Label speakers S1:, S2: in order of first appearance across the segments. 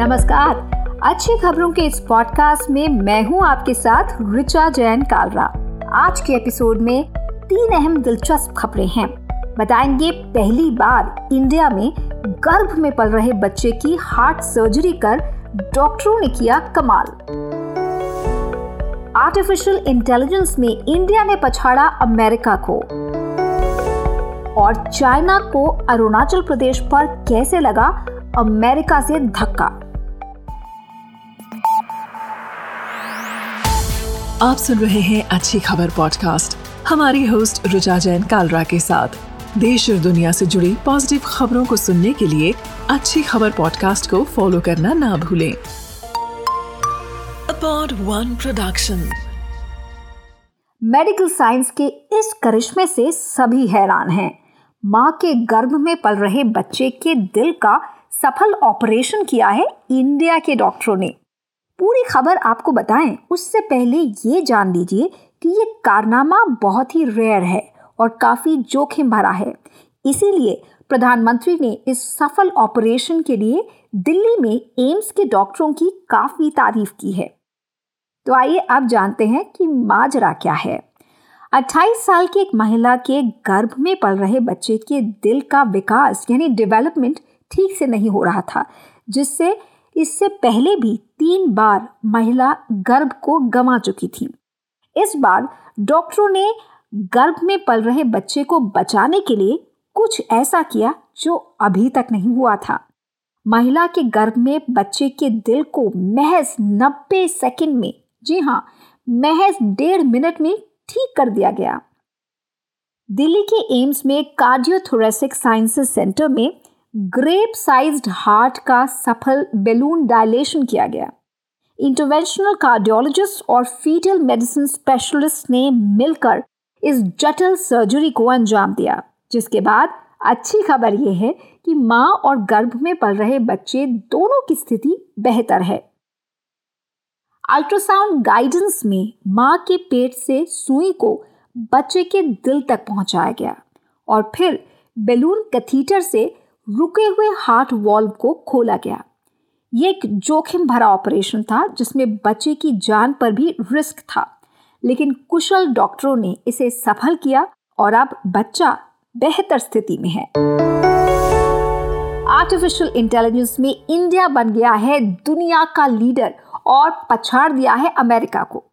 S1: नमस्कार। अच्छी खबरों के इस पॉडकास्ट में मैं हूँ आपके साथ रिचा जैन कालरा। आज के एपिसोड में तीन अहम दिलचस्प खबरें हैं। बताएँगे पहली बार इंडिया में गर्भ में पल रहे बच्चे की हार्ट सर्जरी कर डॉक्टरों ने किया कमाल। आर्टिफिशियल इंटेलिजेंस में इंडिया ने पछाड़ा अमेरिका को। और चाइना को अरुणाचल प्रदेश पर कैसे लगा अमेरिका से धक्का?
S2: आप सुन रहे हैं अच्छी खबर पॉडकास्ट हमारी होस्ट रुचा जैन कालरा के साथ। देश और दुनिया से जुड़ी पॉजिटिव खबरों को सुनने के लिए अच्छी खबर पॉडकास्ट को फॉलो करना ना भूलें। अपॉड वन प्रोडक्शन
S1: मेडिकल साइंस के इस करिश्मे से सभी हैरान हैं। माँ के गर्भ में पल रहे बच्चे के दिल का सफल ऑपरेशन किया है इंडिया के डॉक्टरों ने। पूरी खबर आपको बताएँ। उससे पहले ये जान लीजिए कि ये कारनामा बहुत ही रेयर है और काफ़ी जोखिम भरा है। इसीलिए प्रधानमंत्री ने इस सफल ऑपरेशन के लिए दिल्ली में एम्स के डॉक्टरों की काफ़ी तारीफ़ की है। तो आइए अब जानते हैं कि माजरा क्या है। 28 साल की एक महिला के गर्भ में पल रहे बच्चे के दिल का विकास यानी डेवलपमेंट ठीक से नहीं हो रहा था, जिससे इससे पहले भी तीन बार महिला गर्भ को गंवा चुकी थी। इस बार डॉक्टरों ने गर्भ में पल रहे बच्चे को बचाने के लिए कुछ ऐसा किया जो अभी तक नहीं हुआ था। महिला के गर्भ में बच्चे के दिल को महज 90 सेकंड में, जी हाँ महज डेढ़ मिनट में ठीक कर दिया गया। दिल्ली के एम्स में कार्डियोथोरेसिक साइंसेस सेंटर में ग्रेप साइज्ड हार्ट का सफल बेलून डायलेशन किया गया। इंटरवेंशनल कार्डियोलॉजिस्ट और फीटल मेडिसिन स्पेशलिस्ट ने मिलकर इस जटिल सर्जरी को अंजाम दिया, जिसके बाद अच्छी खबर यह है कि माँ और गर्भ में पल रहे बच्चे दोनों की स्थिति बेहतर है। अल्ट्रासाउंड गाइडेंस में माँ के पेट से सुई को बच्चे के दिल तक पहुँचाया गया और फिर बेलून कैथीटर से रुके हुए हार्ट वॉल्व को खोला गया। ये एक जोखिम भरा ऑपरेशन था, जिसमें बच्चे की जान पर भी रिस्क था। लेकिन कुशल डॉक्टरों ने इसे सफल किया और अब बच्चा बेहतर स्थिति में है। आर्टिफिशियल इंटेलिजेंस में इंडिया बन गया है, दुनिया का लीडर और पछाड़ दिया है अमेरिका को।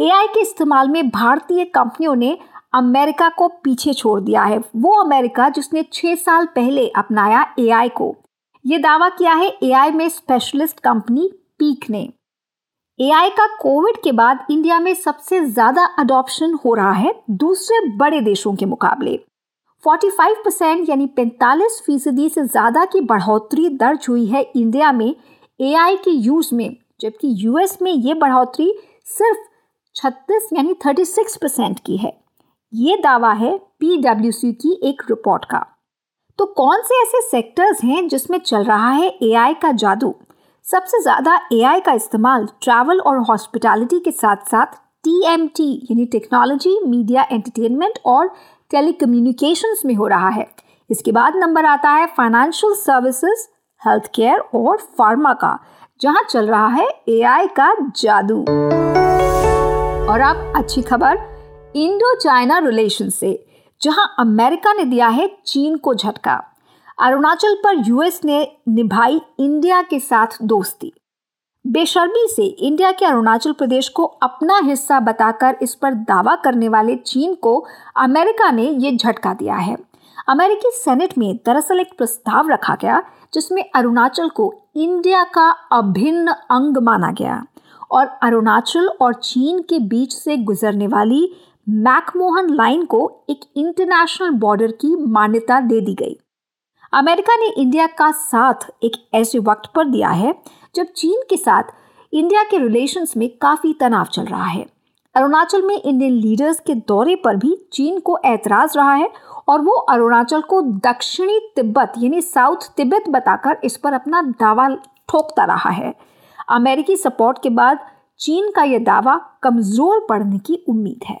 S1: एआई के इस्तेमाल में भारतीय कंपनियों ने अमेरिका को पीछे छोड़ दिया है। वो अमेरिका जिसने छह साल पहले अपनाया एआई को। ये दावा किया है एआई में स्पेशलिस्ट कंपनी पीक ने। एआई का कोविड के बाद इंडिया में सबसे ज़्यादा अडॉप्शन हो रहा है दूसरे बड़े देशों के मुकाबले। 45 परसेंट यानी 45 फ़ीसदी से ज़्यादा की बढ़ोतरी दर्ज हुई है इंडिया में एआई के यूज़ में, जबकि यूएस में ये बढ़ोतरी सिर्फ़ 36 यानी 36 परसेंट की है। ये दावा है पीडब्ल्यूसी की एक रिपोर्ट का। तो कौन से ऐसे सेक्टर्स हैं जिसमें चल रहा है एआई का जादू? सबसे ज़्यादा एआई का इस्तेमाल ट्रैवल और हॉस्पिटैलिटी के साथ साथ टीएमटी, यानी टेक्नोलॉजी, मीडिया, एंटरटेनमेंट और टेलीकम्युनिकेशंस में हो रहा है। इसके बाद नंबर आता है फाइनेंशियल सर्विसेज़ हेल्थ केयर और फार्मा का, जहाँ चल रहा है एआई का जादू। और अब अच्छी खबर इंडो चाइना रिलेशन से, जहाँ अमेरिका ने दिया है चीन को झटका। अरुणाचल पर यूएस ने निभाई इंडिया के साथ दोस्ती। बेशर्मी से इंडिया के अरुणाचल प्रदेश को अपना हिस्सा बताकर इस पर दावा करने वाले चीन को अमेरिका ने ये झटका दिया है। अमेरिकी सेनेट में दरअसल एक प्रस्ताव रखा गया, जिसमें अरुणाचल को इंडिया का अभिन्न अंग माना गया और अरुणाचल और चीन के बीच से गुजरने वाली मैकमोहन लाइन को एक इंटरनेशनल बॉर्डर की मान्यता दे दी गई। अमेरिका ने इंडिया का साथ एक ऐसे वक्त पर दिया है, जब चीन के साथ इंडिया के रिलेशंस में काफ़ी तनाव चल रहा है। अरुणाचल में इंडियन लीडर्स के दौरे पर भी चीन को ऐतराज रहा है और वो अरुणाचल को दक्षिणी तिब्बत यानी साउथ तिब्बत बताकर इस पर अपना दावा ठोकता रहा है। अमेरिकी सपोर्ट के बाद चीन का यह दावा कमज़ोर पड़ने की उम्मीद है।